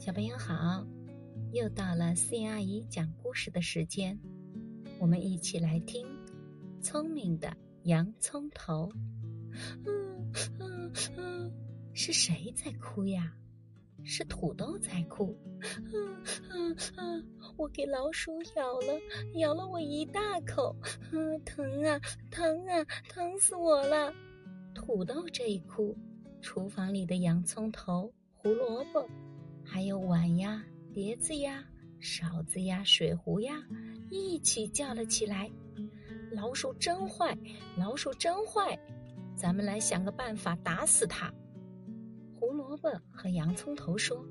小朋友好，又到了思妍阿姨讲故事的时间，我们一起来听《聪明的洋葱头》。嗯嗯嗯，是谁在哭呀？是土豆在哭。嗯嗯嗯，我给老鼠咬了，咬了我一大口，嗯，疼啊疼啊，疼死我了！土豆这一哭，厨房里的洋葱头、胡萝卜。还有碗呀、碟子呀、勺子呀、水壶呀，一起叫了起来。老鼠真坏，老鼠真坏，咱们来想个办法打死它。胡萝卜和洋葱头说：“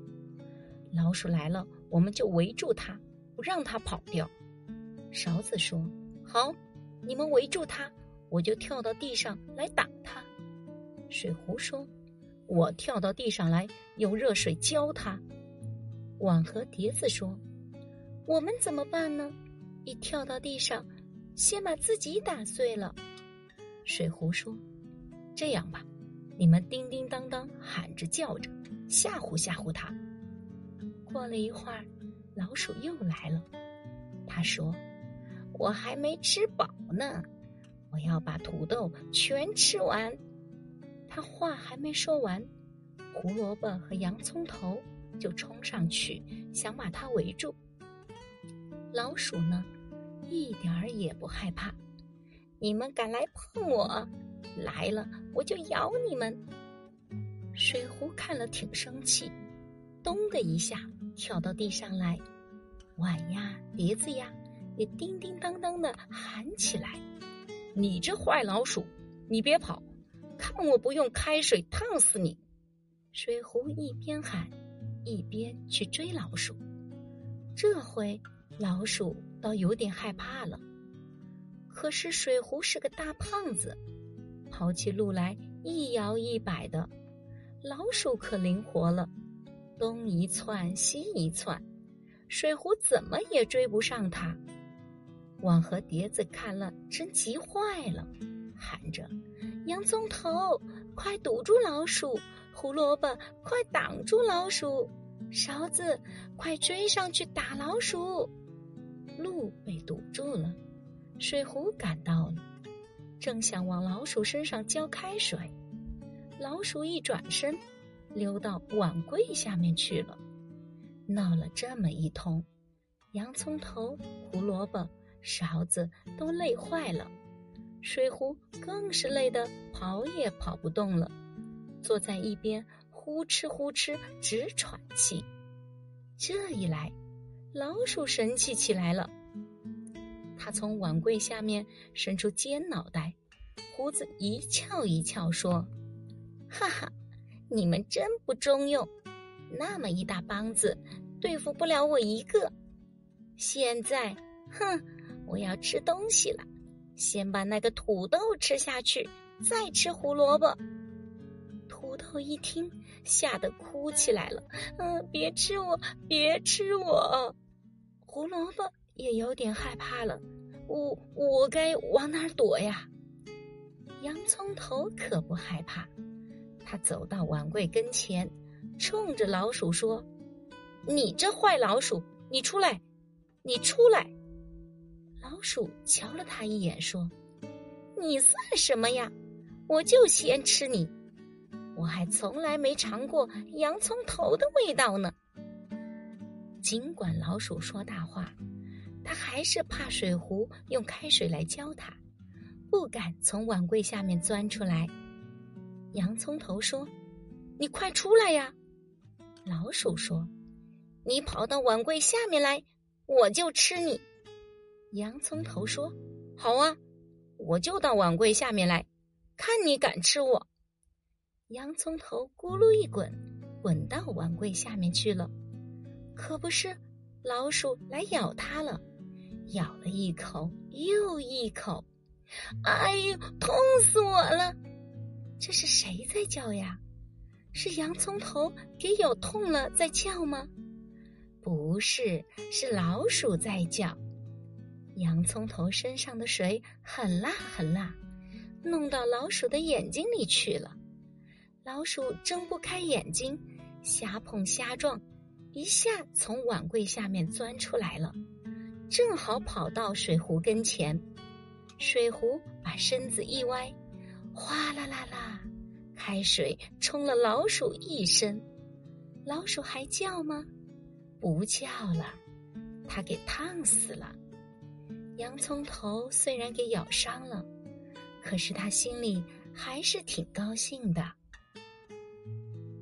老鼠来了，我们就围住它，不让它跑掉。”勺子说：“好，你们围住它，我就跳到地上来打它。”水壶说。我跳到地上来，用热水浇它。碗和碟子说：“我们怎么办呢？一跳到地上，先把自己打碎了。”水壶说：“这样吧，你们叮叮当当喊着叫着，吓唬吓唬它。”过了一会儿，老鼠又来了。他说：“我还没吃饱呢，我要把土豆全吃完。”他话还没说完，胡萝卜和洋葱头就冲上去，想把它围住。老鼠呢，一点儿也不害怕。你们敢来碰我，来了我就咬你们。水壶看了挺生气，咚的一下跳到地上来，碗呀碟子呀也叮叮当当的喊起来：“你这坏老鼠，你别跑！”看我不用开水烫死你！水壶一边喊，一边去追老鼠。这回老鼠倒有点害怕了。可是水壶是个大胖子，跑起路来一摇一摆的。老鼠可灵活了，东一窜西一窜，水壶怎么也追不上它。碗和碟子看了真急坏了，喊着。洋葱头，快堵住老鼠！胡萝卜，快挡住老鼠！勺子，快追上去打老鼠！路被堵住了，水壶赶到了，正想往老鼠身上浇开水，老鼠一转身，溜到碗柜下面去了。闹了这么一通，洋葱头、胡萝卜、勺子都累坏了。水壶更是累得跑也跑不动了，坐在一边呼哧呼哧直喘气。这一来，老鼠神气起来了。他从碗柜下面伸出尖脑袋，胡子一翘一翘，说：“哈哈，你们真不中用，那么一大帮子对付不了我一个。现在，哼，我要吃东西了。”先把那个土豆吃下去，再吃胡萝卜。骨头一听，吓得哭起来了：“嗯，别吃我，别吃我！”胡萝卜也有点害怕了：“我我该往哪儿躲呀？”洋葱头可不害怕，他走到碗柜跟前，冲着老鼠说：“你这坏老鼠，你出来，你出来！”老鼠瞧了他一眼，说：“你算什么呀？我就先吃你！我还从来没尝过洋葱头的味道呢。”尽管老鼠说大话，它还是怕水壶用开水来浇它，不敢从碗柜下面钻出来。洋葱头说：“你快出来呀！”老鼠说：“你跑到碗柜下面来，我就吃你。”洋葱头说：“好啊，我就到碗柜下面来，看你敢吃我。”洋葱头咕噜一滚，滚到碗柜下面去了。可不是，老鼠来咬它了，咬了一口又一口。哎呦，痛死我了！这是谁在叫呀？是洋葱头给咬痛了在叫吗？不是，是老鼠在叫。洋葱头身上的水很辣很辣，弄到老鼠的眼睛里去了。老鼠睁不开眼睛，瞎碰瞎撞，一下从碗柜下面钻出来了，正好跑到水壶跟前。水壶把身子一歪，哗啦啦啦，开水冲了老鼠一身。老鼠还叫吗？不叫了，它给烫死了。洋葱头虽然给咬伤了，可是他心里还是挺高兴的。